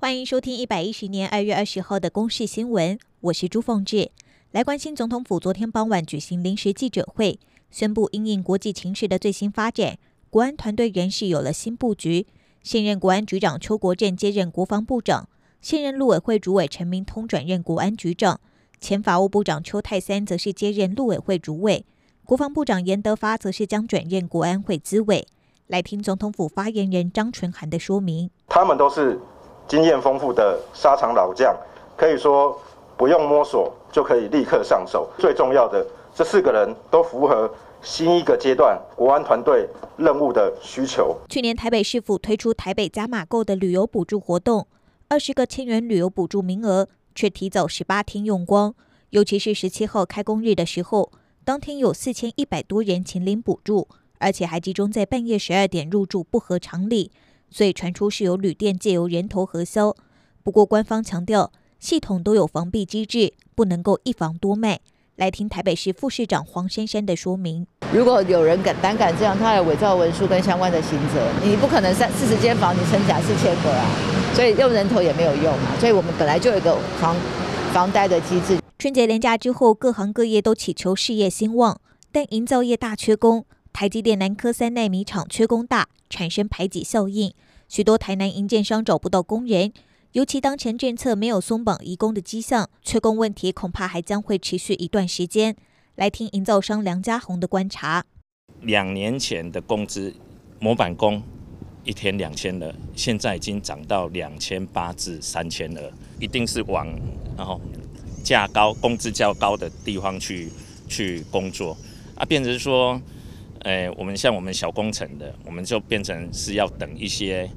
欢迎收听一百一十年二月二十号的公视新闻，我是朱凤志。来关心总统府昨天傍晚举行临时记者会，宣布因应国际情势的最新发展，国安团队人事有了新布局。现任国安局长邱国正接任国防部长，现任陆委会主委陈明通转任国安局长，前法务部长邱泰三则是接任陆委会主委，国防部长严德发则是将转任国安会资委。来听总统府发言人张纯涵的说明，他们都是。经验丰富的沙场老将，可以说不用摸索就可以立刻上手。最重要的，这四个人都符合新一个阶段国安团队任务的需求。去年台北市府推出台北加码购的旅游补助活动，二十个千元旅游补助名额却提早十八天用光。尤其是十七号开工日的时候，当天有四千一百多人请领补助，而且还集中在半夜十二点入住，不合常理。所以传出是由旅店借由人头核销，不过官方强调系统都有防弊机制，不能够一房多卖。来听台北市副市长黄珊珊的说明：如果有人敢胆敢这样，他有伪造文书跟相关的刑责，你不可能三四十间房你成假四千个啊，所以用人头也没有用啊。所以我们本来就有一个防防呆的机制。春节连假之后，各行各业都祈求事业兴旺，但营造业大缺工。台积电南科三奈米厂缺工大，产生排挤效应，许多台南营建商找不到工人。尤其当前政策没有松绑移工的迹象，缺工问题恐怕还将会持续一段时间。来听营造商梁家宏的观察：两年前的工资，模板工一天两千二，现在已经涨到两千八至三千二，一定是往然后价高、工资较高的地方去去工作啊，变成说。诶，我们像我们小工程的，我们就变成是要等一些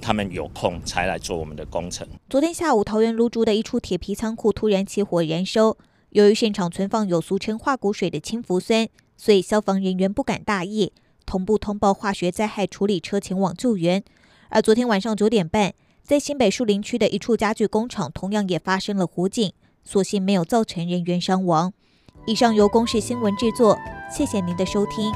他们有空才来做我们的工程。昨天下午，桃园芦竹的一处铁皮仓库突然起火燃烧，由于现场存放有俗称化骨水的氢氟酸，所以消防人员不敢大意，同步通报化学灾害处理车前往救援。而昨天晚上九点半，在新北树林区的一处家具工厂，同样也发生了火警，所幸没有造成人员伤亡。以上由公视新闻制作。谢谢您的收听。